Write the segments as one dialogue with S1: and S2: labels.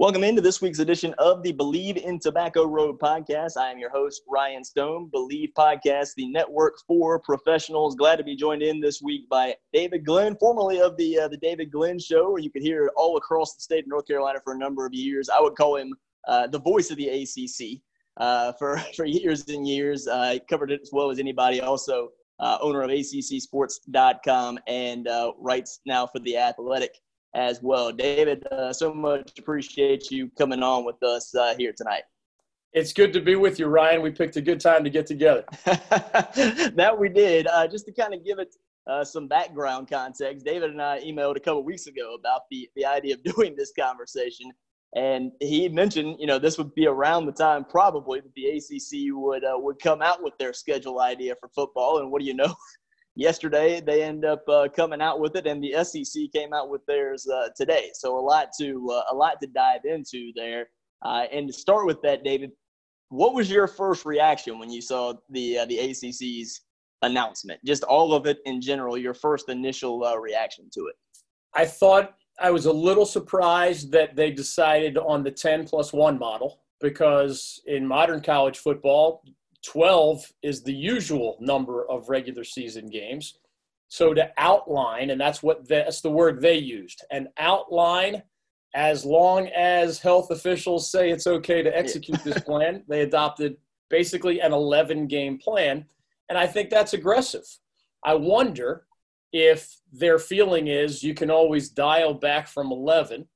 S1: Welcome into this week's edition of the Believe in Tobacco Road podcast. I am your host, Ryan Stone. Believe Podcast, the network for professionals. Glad to be joined in this week by David Glenn, formerly of the uh, the David Glenn Show, where you could hear it all across the state of North Carolina for a number of years. I would call him uh, the voice of the ACC uh, for for years and years. Uh, covered it as well as anybody. Also, uh, owner of ACCSports.com and uh, writes now for the Athletic as well. David, uh, so much appreciate you coming on with us uh, here tonight.
S2: It's good to be with you, Ryan. We picked a good time to get together.
S1: that we did. Uh, just to kind of give it uh, some background context, David and I emailed a couple weeks ago about the, the idea of doing this conversation. And he mentioned, you know, this would be around the time probably that the ACC would uh, would come out with their schedule idea for football. And what do you know? yesterday they end up uh, coming out with it, and the SEC came out with theirs uh, today. So a lot to uh, a lot to dive into there. Uh, and to start with that, David, what was your first reaction when you saw the uh, the ACC's announcement? Just all of it in general. Your first initial uh, reaction to it.
S2: I thought I was a little surprised that they decided on the 10 plus 1 model because in modern college football, 12 is the usual number of regular season games. So to outline, and that's what the, that's the word they used, an outline. As long as health officials say it's okay to execute this plan, they adopted basically an 11 game plan. And I think that's aggressive. I wonder if their feeling is you can always dial back from 11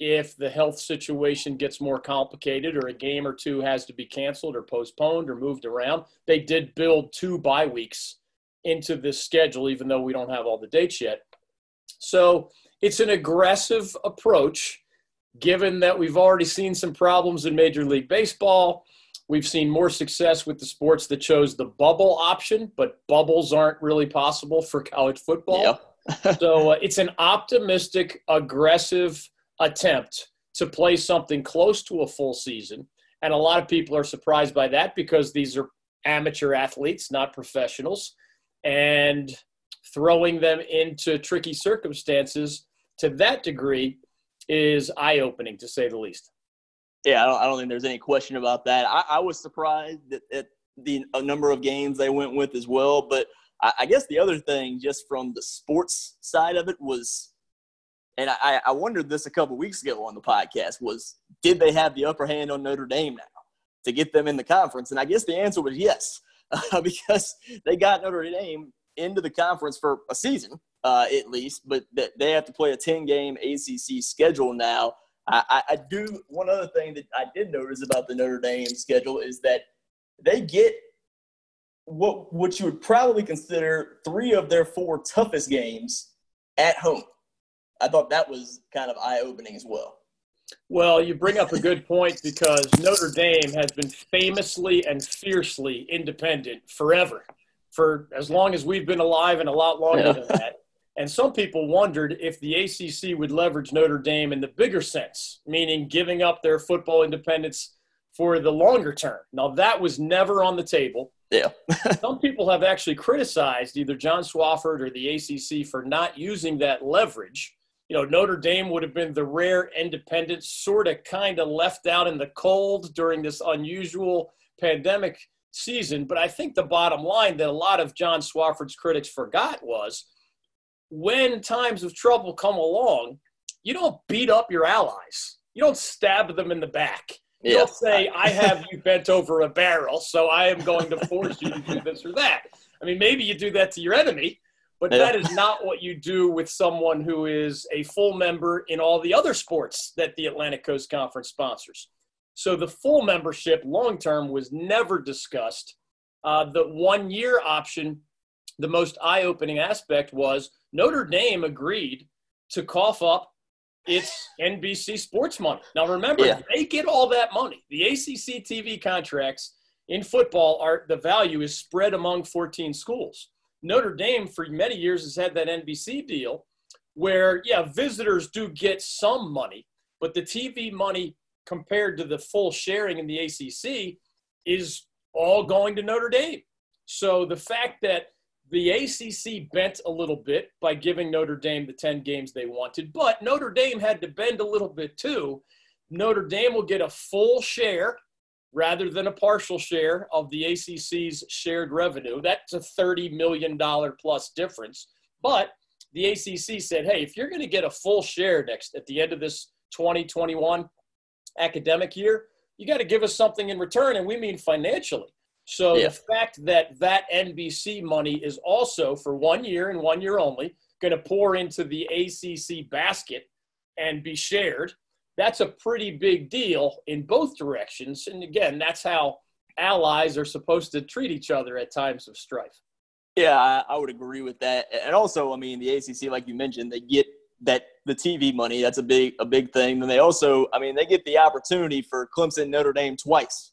S2: if the health situation gets more complicated or a game or two has to be canceled or postponed or moved around. They did build two bye weeks into this schedule, even though we don't have all the dates yet. So it's an aggressive approach, given that we've already seen some problems in Major League Baseball. We've seen more success with the sports that chose the bubble option, but bubbles aren't really possible for college football. Yep. so uh, it's an optimistic, aggressive attempt to play something close to a full season. And a lot of people are surprised by that because these are amateur athletes, not professionals. And throwing them into tricky circumstances to that degree is eye opening, to say the least.
S1: Yeah, I don't, I don't, think there's any question about that. I, I was surprised at, at the number of games they went with as well. But I, I guess the other thing, just from the sports side of it, was and I, I wondered this a couple weeks ago on the podcast was did they have the upper hand on Notre Dame now to get them in the conference? And I guess the answer was yes, uh, because they got Notre Dame into the conference for a season uh, at least, but they have to play a 10 game ACC schedule now. I, I do one other thing that I did notice about the Notre Dame schedule is that they get what what you would probably consider three of their four toughest games at home. I thought that was kind of eye opening as well.
S2: Well, you bring up a good point because Notre Dame has been famously and fiercely independent forever, for as long as we've been alive and a lot longer yeah. than that. And some people wondered if the ACC would leverage Notre Dame in the bigger sense, meaning giving up their football independence for the longer term. Now, that was never on the table.
S1: Yeah.
S2: Some people have actually criticized either John Swofford or the ACC for not using that leverage. You know, Notre Dame would have been the rare independent, sort of kind of left out in the cold during this unusual pandemic season. But I think the bottom line that a lot of John Swofford's critics forgot was when times of trouble come along, you don't beat up your allies. You don't stab them in the back. You don't say, I have you bent over a barrel, so I am going to force you to do this or that. I mean, maybe you do that to your enemy, but yeah. that is not what you do with someone who is a full member in all the other sports that the Atlantic Coast Conference sponsors. So the full membership long term was never discussed. Uh, the one year option, the most eye opening aspect was Notre Dame agreed to cough up it's NBC sports money. Now remember, yeah. they get all that money. The ACC TV contracts in football are the value is spread among 14 schools. Notre Dame for many years has had that NBC deal where yeah, visitors do get some money, but the TV money compared to the full sharing in the ACC is all going to Notre Dame. So the fact that the ACC bent a little bit by giving Notre Dame the 10 games they wanted, but Notre Dame had to bend a little bit too. Notre Dame will get a full share rather than a partial share of the ACC's shared revenue. That's a $30 million plus difference. But the ACC said, hey, if you're going to get a full share next at the end of this 2021 academic year, you got to give us something in return, and we mean financially. So yeah. the fact that that NBC money is also for one year and one year only going to pour into the ACC basket and be shared, that's a pretty big deal in both directions. And again, that's how allies are supposed to treat each other at times of strife.
S1: Yeah, I, would agree with that. And also, I mean, the ACC, like you mentioned, they get that the TV money. That's a big a big thing. And they also, I mean, they get the opportunity for Clemson Notre Dame twice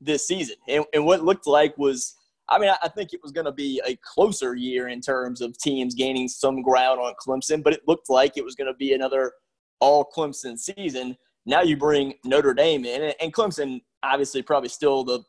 S1: this season. And, and what looked like was, I mean, I think it was going to be a closer year in terms of teams gaining some ground on Clemson, but it looked like it was going to be another all Clemson season. Now you bring Notre Dame in, and Clemson obviously probably still the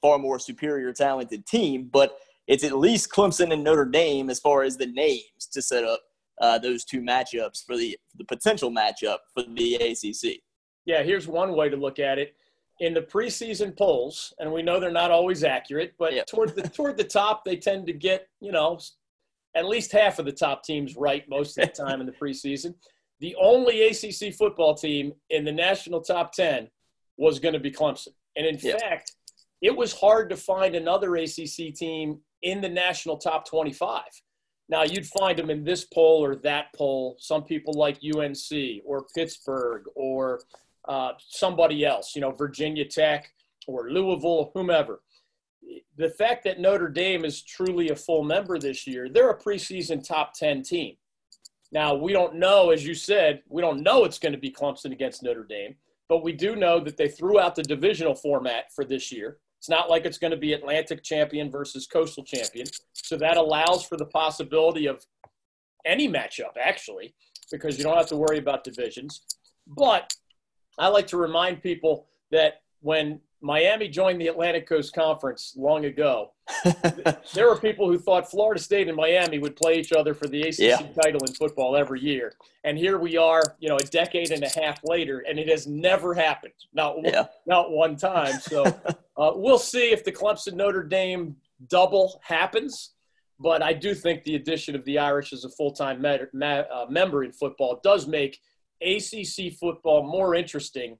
S1: far more superior talented team, but it's at least Clemson and Notre Dame as far as the names to set up uh, those two matchups for the the potential matchup for the ACC.
S2: Yeah, here's one way to look at it in the preseason polls, and we know they're not always accurate, but toward the toward the top, they tend to get you know at least half of the top teams right most of the time in the preseason. The only ACC football team in the national top ten was going to be Clemson, and in yep. fact, it was hard to find another ACC team in the national top twenty-five. Now you'd find them in this poll or that poll. Some people like UNC or Pittsburgh or uh, somebody else, you know, Virginia Tech or Louisville, whomever. The fact that Notre Dame is truly a full member this year, they're a preseason top 10 team. Now, we don't know, as you said, we don't know it's going to be Clemson against Notre Dame, but we do know that they threw out the divisional format for this year. It's not like it's going to be Atlantic champion versus coastal champion. So that allows for the possibility of any matchup, actually, because you don't have to worry about divisions. But I like to remind people that when Miami joined the Atlantic Coast Conference long ago, there were people who thought Florida State and Miami would play each other for the ACC yeah. title in football every year. And here we are, you know, a decade and a half later, and it has never happened. Not, yeah. not one time. So uh, we'll see if the Clemson Notre Dame double happens. But I do think the addition of the Irish as a full time uh, member in football does make – ACC football more interesting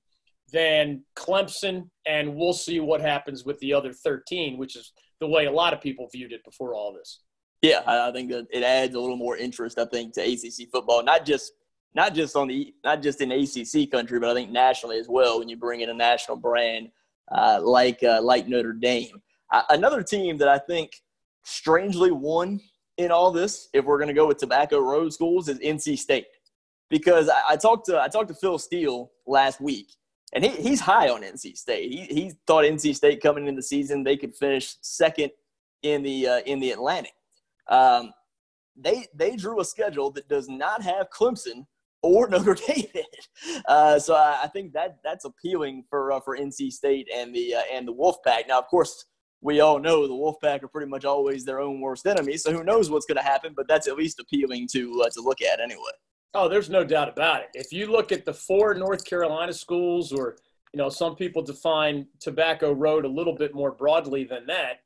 S2: than Clemson, and we'll see what happens with the other 13, which is the way a lot of people viewed it before all this.
S1: Yeah, I think that it adds a little more interest, I think, to ACC football, not just not just on the not just in ACC country, but I think nationally as well. When you bring in a national brand uh, like uh, like Notre Dame, another team that I think strangely won in all this, if we're going to go with Tobacco Road schools, is NC State because I, I, talked to I talked to Phil Steele last week, and he, he's high on NC State. He, he thought NC State coming into the season they could finish second in the uh, in the Atlantic. Um, they they drew a schedule that does not have Clemson or Notre Dame in it. Uh, so I, I, think that that's appealing for uh, for NC State and the uh, and the Wolfpack. Now, of course, we all know the Wolfpack are pretty much always their own worst enemy. So who knows what's going to happen? But that's at least appealing to uh, to look at anyway.
S2: Oh, there's no doubt about it. If you look at the four North Carolina schools, or you know, some people define Tobacco Road a little bit more broadly than that.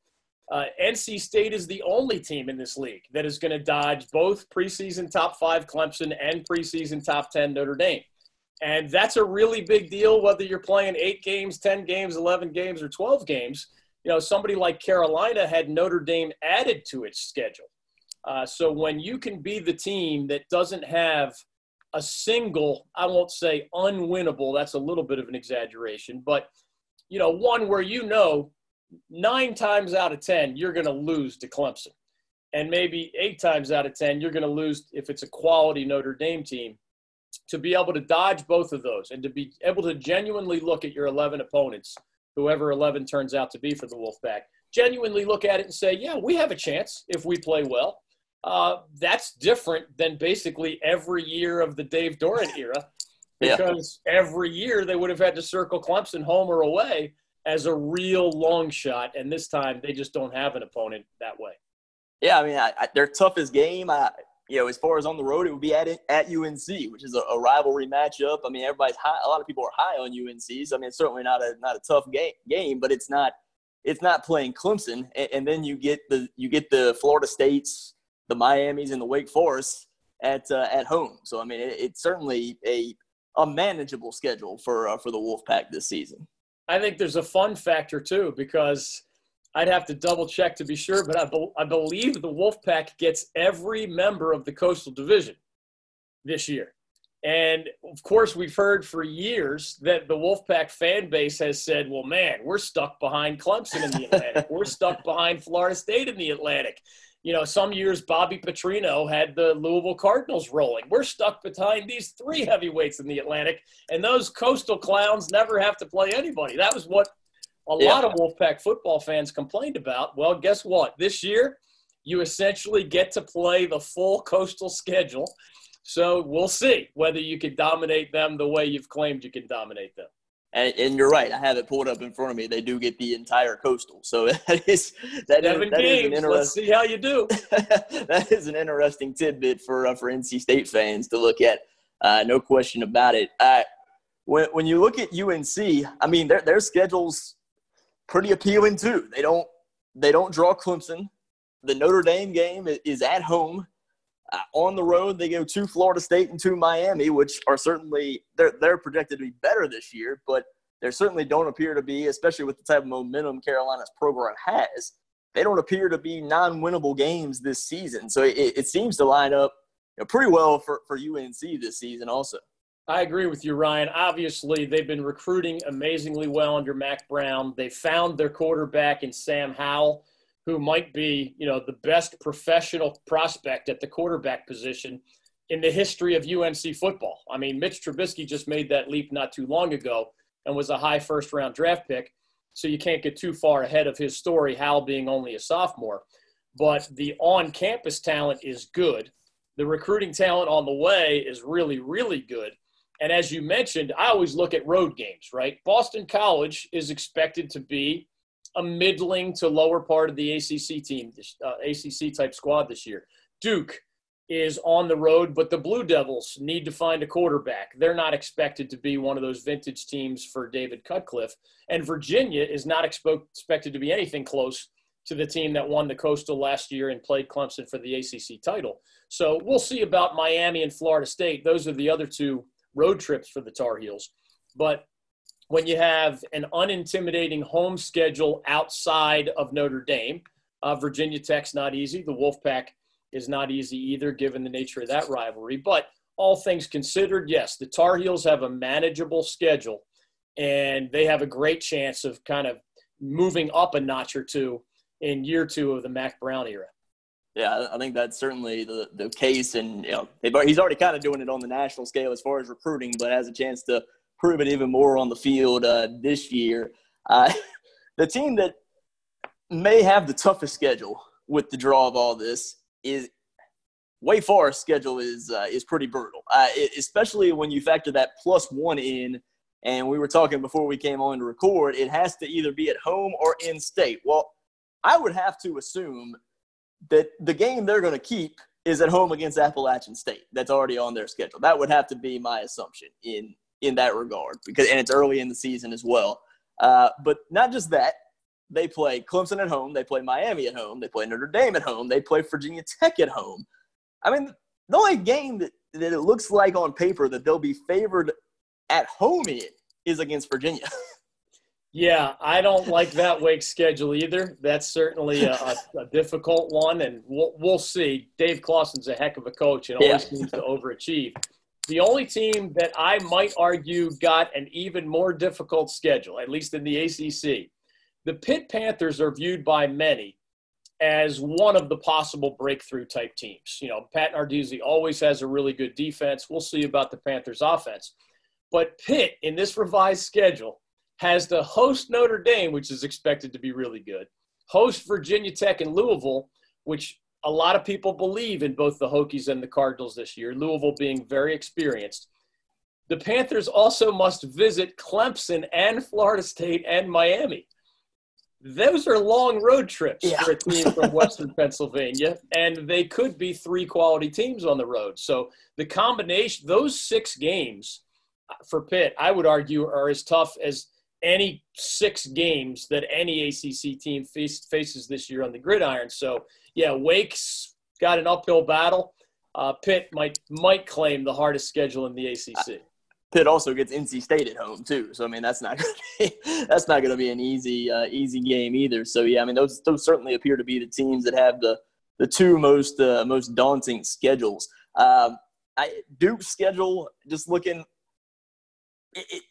S2: Uh, NC State is the only team in this league that is going to dodge both preseason top five Clemson and preseason top 10 Notre Dame. And that's a really big deal, whether you're playing eight games, 10 games, 11 games, or 12 games. You know, somebody like Carolina had Notre Dame added to its schedule. Uh, so when you can be the team that doesn't have a single, I won't say unwinnable, that's a little bit of an exaggeration, but, you know, one where you know nine times out of 10, you're going to lose to Clemson. And maybe eight times out of 10, you're going to lose if it's a quality Notre Dame team. To be able to dodge both of those and to be able to genuinely look at your 11 opponents, whoever 11 turns out to be for the Wolfpack, genuinely look at it and say, yeah, we have a chance if we play well. Uh, that's different than basically every year of the Dave Doeren era because yeah. every year they would have had to circle Clemson home or away as a real long shot, and this time they just don't have an opponent that way.
S1: Yeah, I mean, I, I, their toughest game, I, you know, as far as on the road, it would be at at UNC, which is a, a, rivalry matchup. I mean, everybody's high. A lot of people are high on UNC, so I mean, it's certainly not a not a tough game, game but it's not it's not playing Clemson, and, and then you get the you get the Florida States, the Miami's, and the Wake Forest at uh, at home. So I mean, it, it's certainly a a manageable schedule for uh, for the Wolfpack this season.
S2: I think there's a fun factor too because I'd have to double check to be sure, but I, be- I believe the Wolfpack gets every member of the Coastal Division this year. And of course, we've heard for years that the Wolfpack fan base has said, well, man, we're stuck behind Clemson in the Atlantic. we're stuck behind Florida State in the Atlantic you know, some years Bobby Petrino had the Louisville Cardinals rolling. We're stuck behind these three heavyweights in the Atlantic, and those coastal clowns never have to play anybody. That was what a yeah. lot of Wolfpack football fans complained about. Well, guess what? This year, you essentially get to play the full coastal schedule. So we'll see whether you can dominate them the way you've claimed you can dominate them.
S1: And, and, you're right. I have it pulled up in front of me. They do get the entire coastal. So that is that, is, that.
S2: Is Let's see how you do.
S1: that is an interesting tidbit for uh, for NC State fans to look at. Uh, no question about it. Uh, when when you look at UNC, I mean their their schedule's pretty appealing too. They don't they don't draw Clemson. The Notre Dame game is at home. Uh, on the road, they go to Florida State and to Miami, which are certainly they're they're projected to be better this year, but they certainly don't appear to be, especially with the type of momentum Carolina's program has. They don't appear to be non-winnable games this season, so it, it seems to line up you know, pretty well for, for UNC this season, also.
S2: I agree with you, Ryan. Obviously, they've been recruiting amazingly well under Mack Brown. They found their quarterback in Sam Howell who might be, you know, the best professional prospect at the quarterback position in the history of UNC football. I mean, Mitch Trubisky just made that leap not too long ago and was a high first round draft pick. So you can't get too far ahead of his story, Howell being only a sophomore. But the on campus talent is good. The recruiting talent on the way is really, really good. And as you mentioned, I always look at road games, right? Boston College is expected to be a middling to lower part of the ACC team, uh, ACC type squad this year. Duke is on the road, but the Blue Devils need to find a quarterback. They're not expected to be one of those vintage teams for David Cutcliffe. And Virginia is not expo- expected to be anything close to the team that won the Coastal last year and played Clemson for the ACC title. So we'll see about Miami and Florida State. Those are the other two road trips for the Tar Heels. But when you have an unintimidating home schedule outside of Notre Dame. Uh, Virginia Tech's not easy. The Wolfpack is not easy either, given the nature of that rivalry. But all things considered, yes, the Tar Heels have a manageable schedule, and they have a great chance of kind of moving up a notch or two in year two of the Mack Brown era.
S1: Yeah, I think that's certainly the, the case, and you know he's already kind of doing it on the national scale as far as recruiting, but has a chance to prove it even more on the field uh, this year. Uh, the team that may have the toughest schedule with the draw of all this is Wake Forest schedule is uh, is pretty brutal, uh, especially when you factor that plus one in. And we were talking before we came on to record. It has to either be at home or in state. Well, I would have to assume that the game they're going to keep is at home against Appalachian State. That's already on their schedule. That would have to be my assumption in in that regard because and it's early in the season as well. Uh, but not just that, they play Clemson at home, they play Miami at home, they play Notre Dame at home, they play Virginia Tech at home. I mean, the only game that, that it looks like on paper that they'll be favored at home in is against Virginia.
S2: Yeah, I don't like that Wake schedule either. That's certainly a, a, a, difficult one, and we'll, we'll see. Dave Clawson's a heck of a coach and always yeah. seems to overachieve. The only team that I might argue got an even more difficult schedule, at least in the ACC, the Pitt Panthers are viewed by many as one of the possible breakthrough type teams. You know, Pat Narduzzi always has a really good defense. We'll see about the Panthers' offense. But Pitt, in this revised schedule, has to host Notre Dame, which is expected to be really good, host Virginia Tech and Louisville, which a lot of people believe in both the Hokies and the Cardinals this year, Louisville being very experienced. The Panthers also must visit Clemson and Florida State and Miami. Those are long road trips yeah. for a team from Western Pennsylvania, and they could be three quality teams on the road. So the combination, those six games uh, for Pitt, I would argue, are as tough as any six games that any ACC team face, faces this year on the gridiron. So, yeah, Wake's got an uphill battle. Uh, Pitt might might claim the hardest schedule in the ACC.
S1: Pitt also gets NC State at home too, so I mean that's not be, that's not going to be an easy uh, easy game either. So yeah, I mean those those certainly appear to be the teams that have the the two most uh, most daunting schedules. Um, I, Duke's schedule, just looking, it, it,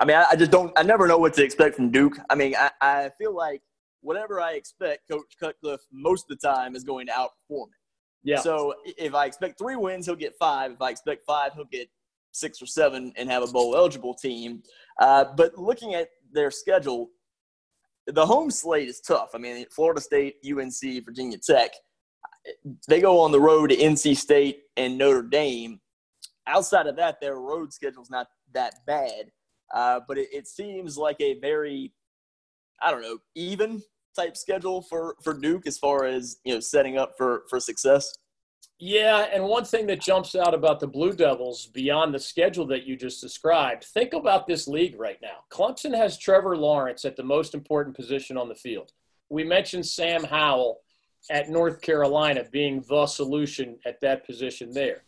S1: I mean, I, I, just don't. I never know what to expect from Duke. I mean, I, I feel like whatever I expect, Coach Cutcliffe most of the time is going to outperform it. Yeah. So if I expect three wins, he'll get five. If I expect five, he'll get six or seven and have a bowl eligible team. Uh, but looking at their schedule, the home slate is tough. I mean, Florida State, UNC, Virginia Tech, they go on the road to NC State and Notre Dame. Outside of that, their road schedule is not that bad. Uh, but it, it seems like a very, I don't know, even type schedule for for Duke as far as you know setting up for for success.
S2: Yeah, and one thing that jumps out about the Blue Devils beyond the schedule that you just described, think about this league right now. Clemson has Trevor Lawrence at the most important position on the field. We mentioned Sam Howell at North Carolina being the solution at that position there.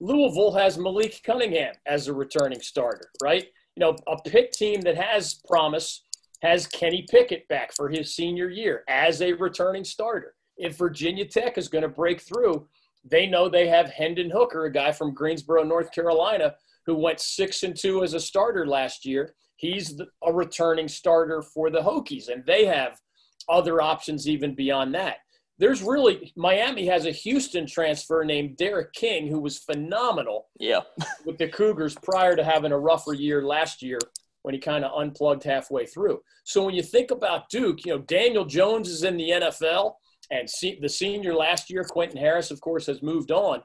S2: Louisville has Malik Cunningham as a returning starter, right? you know, a Pitt team that has promise has Kenny Pickett back for his senior year as a returning starter. If Virginia Tech is going to break through, they know they have Hendon Hooker, a guy from Greensboro, North Carolina, who went six and two as a starter last year. He's a returning starter for the Hokies, and they have other options even beyond that there's really Miami has a Houston transfer named D'Eriq King who was phenomenal.
S1: Yeah.
S2: with the Cougars prior to having a rougher year last year when he kind of unplugged halfway through. So when you think about Duke, you know Daniel Jones is in the NFL, and the senior last year, Quentin Harris, of course, has moved on.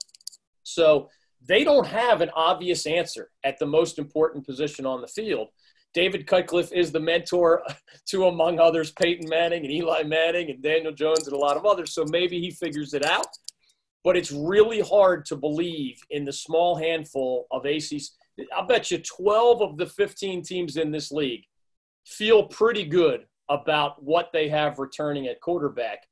S2: So they don't have an obvious answer at the most important position on the field. David Cutcliffe is the mentor to, among others, Peyton Manning and Eli Manning and Daniel Jones and a lot of others. So maybe he figures it out. But it's really hard to believe in the small handful of ACs. I'll bet you 12 of the 15 teams in this league feel pretty good about what they have returning at quarterback.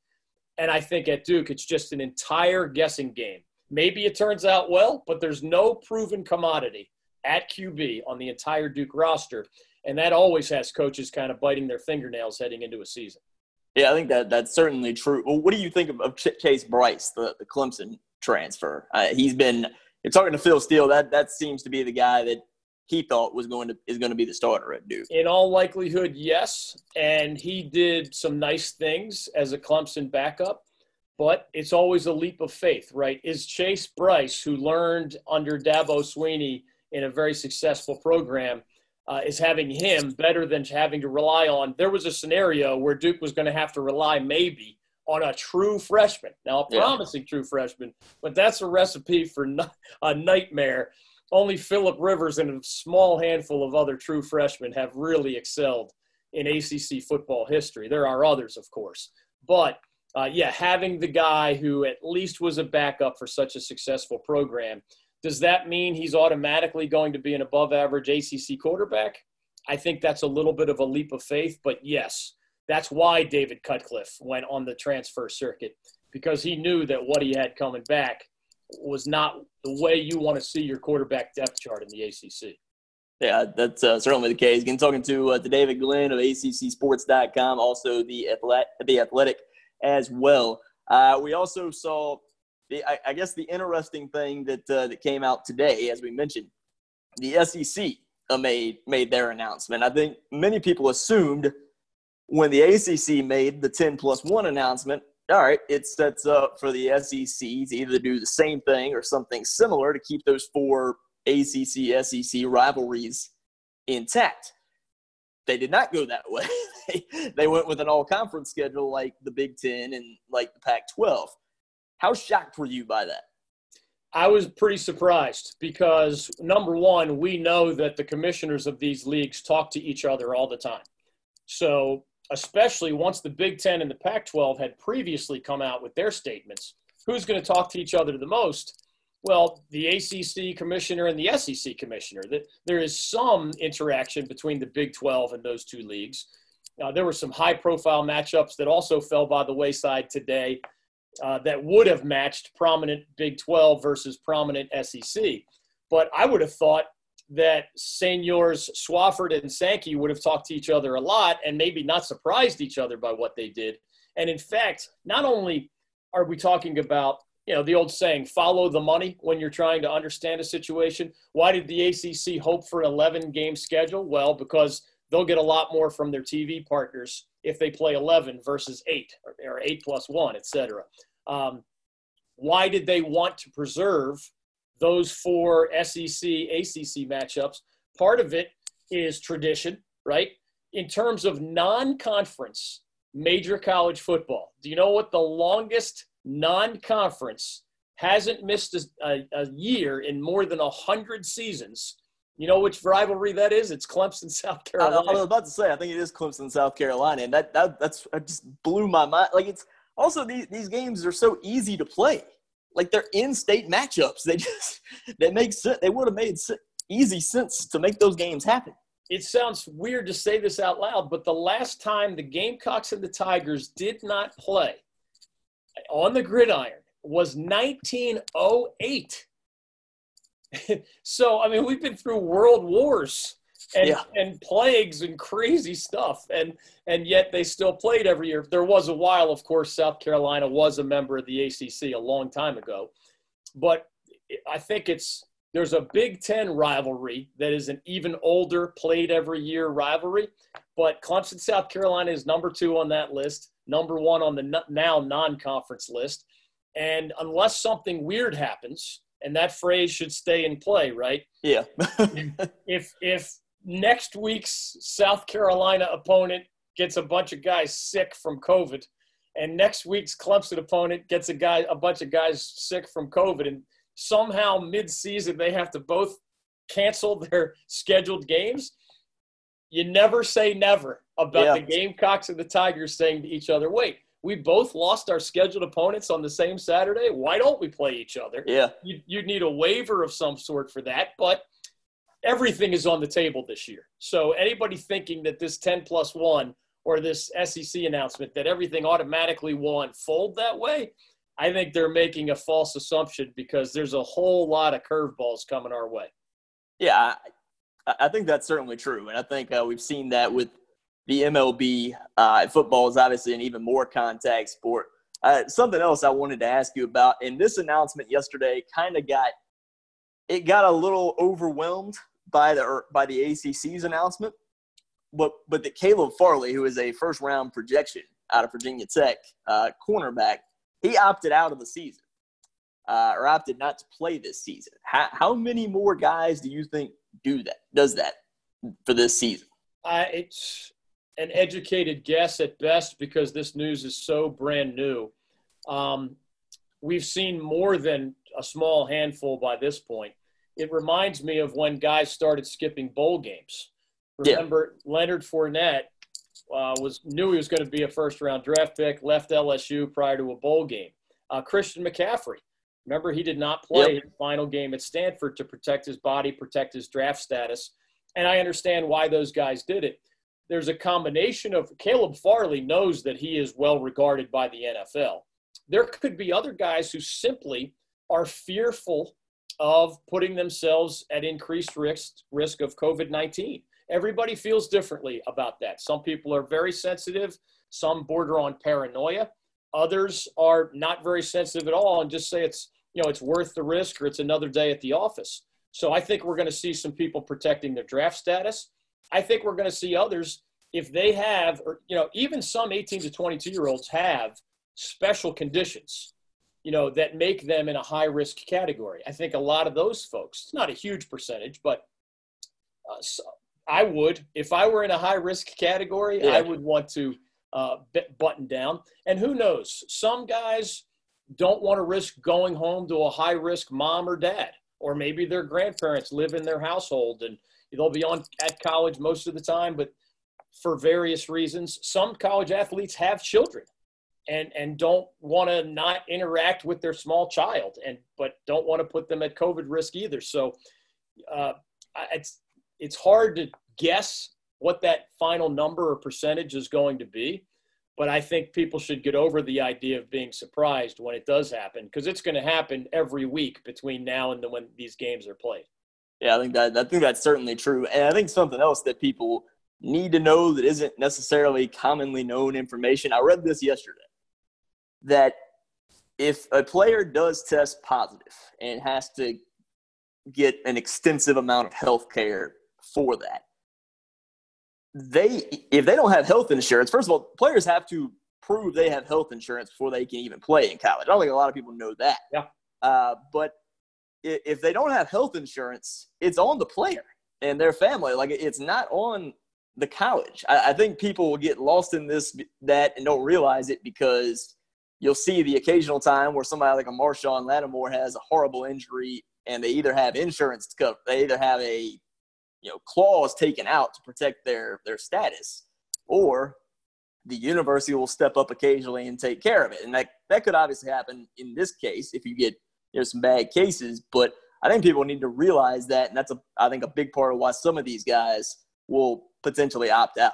S2: And I think at Duke, it's just an entire guessing game. Maybe it turns out well, but there's no proven commodity at QB on the entire Duke roster and that always has coaches kind of biting their fingernails heading into a season.
S1: Yeah, I think that that's certainly true. Well, what do you think of, of Chase Brice, the, the Clemson transfer? Uh, he's been you're talking to Phil Steele. That that seems to be the guy that he thought was going to is going to be the starter at Duke.
S2: In all likelihood, yes, and he did some nice things as a Clemson backup. But it's always a leap of faith, right? Is Chase Brice, who learned under Dabo Swinney in a very successful program, uh, is having him better than having to rely on. There was a scenario where Duke was going to have to rely maybe on a true freshman. Now, a yeah. promising true freshman, but that's a recipe for a nightmare. Only Philip Rivers and a small handful of other true freshmen have really excelled in ACC football history. There are others, of course, But uh, yeah, having the guy who at least was a backup for such a successful program, does that mean he's automatically going to be an above average ACC quarterback? I think that's a little bit of a leap of faith, but yes, that's why David Cutcliffe went on the transfer circuit because he knew that what he had coming back was not the way you want to see your quarterback depth chart in the ACC.
S1: Yeah, that's uh, certainly the case. Again, talking to, uh, to David Glenn of ACCSports.com, also the athletic, the athletic as well. Uh, we also saw, the, I, I, guess, the interesting thing that uh, that came out today, as we mentioned, the SEC uh, made made their announcement. I think many people assumed when the ACC made the 10 plus one announcement, all right, it sets up for the SEC to either do the same thing or something similar to keep those four ACC SEC rivalries intact. They did not go that way. they, went with an all conference schedule like the Big Ten and like the Pac 12. How shocked were you by that?
S2: I was pretty surprised because number one, we know that the commissioners of these leagues talk to each other all the time. So, especially once the Big Ten and the Pac 12 had previously come out with their statements, who's going to talk to each other the most? Well, the ACC commissioner and the SEC commissioner. That there is some interaction between the Big 12 and those two leagues. Uh, there were some high-profile matchups that also fell by the wayside today uh, that would have matched prominent Big 12 versus prominent SEC. But I would have thought that seniors Swofford and Sankey would have talked to each other a lot and maybe not surprised each other by what they did. And in fact, not only are we talking about you know the old saying follow the money when you're trying to understand a situation. Why did the acc hope for an 11 game schedule? Well because they'll get a lot more from their tv partners if they play 11 versus 8 or, or 8 plus 1 etc um, why did they want to preserve those four sec acc matchups part of it is tradition right in terms of non-conference major college football do you know what the longest non-conference hasn't missed a, a, a year in more than a hundred seasons. You know which rivalry that is? It's Clemson, South Carolina.
S1: I, I, was about to say, I think it is Clemson, South Carolina, and that, that that's just blew my mind. Like it's also these these games are so easy to play. Like they're in-state matchups. They just they make sense. They would have made easy sense to make those games happen.
S2: It sounds weird to say this out loud, but the last time the Gamecocks and the Tigers did not play on the gridiron was 1908. so, I mean, we've been through world wars and, yeah. and plagues and crazy stuff. And, and yet they still played every year. There was a while, of course, South Carolina was a member of the ACC a long time ago. But I think it's, there's a Big Ten rivalry that is an even older, played every year rivalry. But Clemson, South Carolina is number two on that list number one on the now non conference list. And unless something weird happens, and that phrase should stay in play, right?
S1: Yeah.
S2: if if next week's South Carolina opponent gets a bunch of guys sick from COVID, and next week's Clemson opponent gets a guy a bunch of guys sick from COVID, and somehow mid-season they have to both cancel their scheduled games, you never say never about yeah. the Gamecocks and the Tigers saying to each other, wait, we both lost our scheduled opponents on the same Saturday. Why don't we play each other?
S1: Yeah.
S2: You, you'd need a waiver of some sort for that, but everything is on the table this year. So anybody thinking that this 10 plus one or this SEC announcement that everything automatically will unfold that way, I think they're making a false assumption because there's a whole lot of curveballs coming our way.
S1: Yeah, I think that's certainly true, and I think uh, we've seen that with the MLB. Uh, football is obviously an even more contact sport. Uh, something else I wanted to ask you about, and this announcement yesterday kind of got it got a little overwhelmed by the by the ACC's announcement, but but that Caleb Farley, who is a first round projection out of Virginia Tech uh, cornerback, he opted out of the season. Uh, or opted not to play this season. How, how many more guys do you think do that, does that for this season?
S2: Uh, it's an educated guess at best because this news is so brand new. Um, we've seen more than a small handful by this point. It reminds me of when guys started skipping bowl games. Remember, yeah. Leonard Fournette uh, was knew he was going to be a first round draft pick, left LSU prior to a bowl game. Uh, Christian McCaffrey, remember he did not play yep. his final game at Stanford to protect his body, protect his draft status, and I understand why those guys did it. There's a combination of Caleb Farley knows that he is well regarded by the NFL. There could be other guys who simply are fearful of putting themselves at increased risk risk of COVID 19 everybody feels differently about that. Some people are very sensitive, some border on paranoia. Others are not very sensitive at all and just say it's, you know, it's worth the risk or it's another day at the office. So I think we're going to see some people protecting their draft status. I think we're going to see others if they have, or, you know, even some 18 to 22 year olds have special conditions, you know, that make them in a high risk category. I think a lot of those folks, it's not a huge percentage, but uh, I would, if I were in a high risk category, yeah. I would want to uh, button down. And who knows? Some guys don't want to risk going home to a high risk mom or dad, or maybe their grandparents live in their household and they'll be on at college most of the time, but for various reasons, some college athletes have children and and don't want to not interact with their small child and but don't want to put them at covid risk either so uh, it's it's hard to guess what that final number or percentage is going to be. But I think people should get over the idea of being surprised when it does happen because it's going to happen every week between now and the, when these games are played.
S1: Yeah, I think that I think that's certainly true, and I think something else that people need to know that isn't necessarily commonly known information. I read this yesterday that if a player does test positive and has to get an extensive amount of health care for that. They, if they don't have health insurance, first of all, players have to prove they have health insurance before they can even play in college. I don't think a lot of people know that.
S2: Yeah.
S1: Uh, but if they don't have health insurance, it's on the player and their family. Like it's not on the college. I, I think people will get lost in this that and don't realize it because you'll see the occasional time where somebody like a Marcus Lattimore has a horrible injury and they either have insurance to cover, they either have a you know clause taken out to protect their their status, or the university will step up occasionally and take care of it. And that that could obviously happen in this case if you get you know some bad cases. But I think people need to realize that, and that's a I think a big part of why some of these guys will potentially opt out.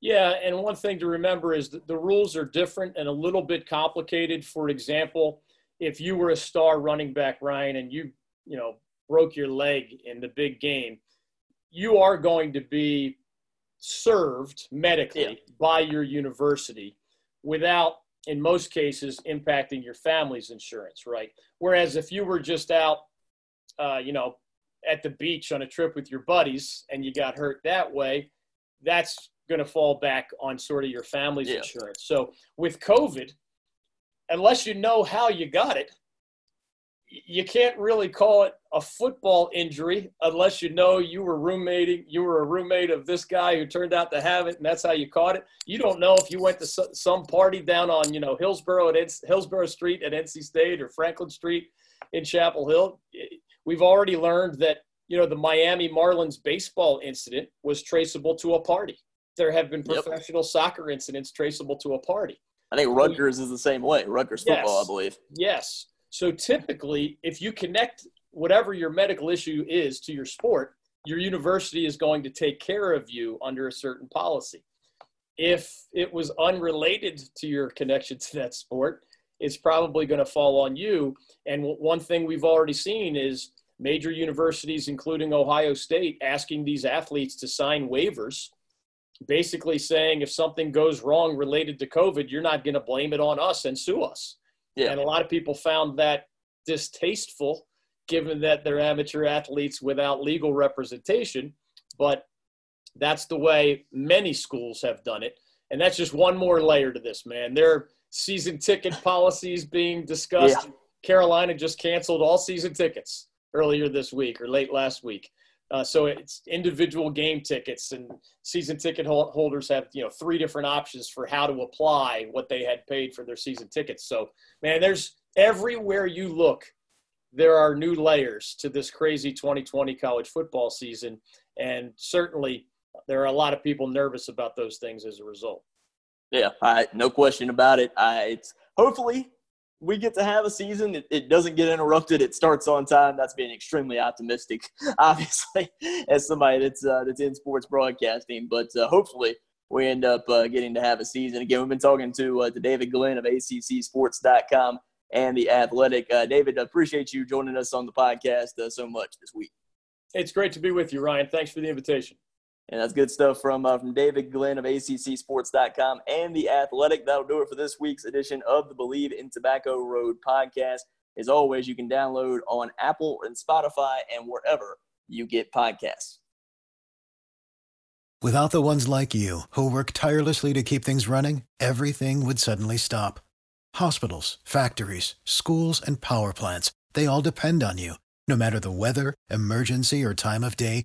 S2: Yeah, and one thing to remember is that the rules are different and a little bit complicated. For example, if you were a star running back, Ryan, and you you know broke your leg in the big game, you are going to be served medically yeah. by your university without in most cases impacting your family's insurance right whereas if you were just out uh, you know at the beach on a trip with your buddies and you got hurt that way that's going to fall back on sort of your family's yeah. insurance. So with covid unless you know how you got it you can't really call it a football injury unless you know you were roommating you were a roommate of this guy who turned out to have it and that's how you caught it. You don't know if you went to some party down on you know hillsborough at hillsborough street at nc state or franklin street in chapel hill. We've already learned that you know the miami marlins baseball incident was traceable to a party there have been professional yep. soccer incidents traceable to a party
S1: i think rutgers is the same way rutgers football i believe
S2: yes so typically, if you connect whatever your medical issue is to your sport, your university is going to take care of you under a certain policy. If it was unrelated to your connection to that sport, it's probably going to fall on you. And one thing we've already seen is major universities, including Ohio State, asking these athletes to sign waivers, basically saying if something goes wrong related to COVID, you're not going to blame it on us and sue us. Yeah. And a lot of people found that distasteful, given that they're amateur athletes without legal representation. But that's the way many schools have done it. And that's just one more layer to this, man. There are season ticket policies being discussed. Yeah. Carolina just canceled all season tickets earlier this week or late last week. Uh, so it's individual game tickets and season ticket holders have you know three different options for how to apply what they had paid for their season tickets. So man, there's everywhere you look, there are new layers to this crazy 2020 college football season, and certainly there are a lot of people nervous about those things as a result.
S1: Yeah, I, no question about it. I, it's hopefully we get to have a season. It, it, doesn't get interrupted. It starts on time. That's being extremely optimistic, obviously, as somebody that's uh, that's in sports broadcasting. But uh, hopefully, we end up uh, getting to have a season. Again, we've been talking to uh, to David Glenn of ACCSports.com and the Athletic. Uh, David, appreciate you joining us on the podcast uh, so much this week.
S2: It's great to be with you, Ryan. Thanks for the invitation.
S1: And that's good stuff from uh, from David Glenn of ACCSports.com and the Athletic. That'll do it for this week's edition of the Bleav in Tobacco Road podcast. As always, you can download on Apple and Spotify and wherever you get podcasts.
S3: Without the ones like you who work tirelessly to keep things running, everything would suddenly stop. Hospitals, factories, schools, and power plants—they all depend on you. No matter the weather, emergency, or time of day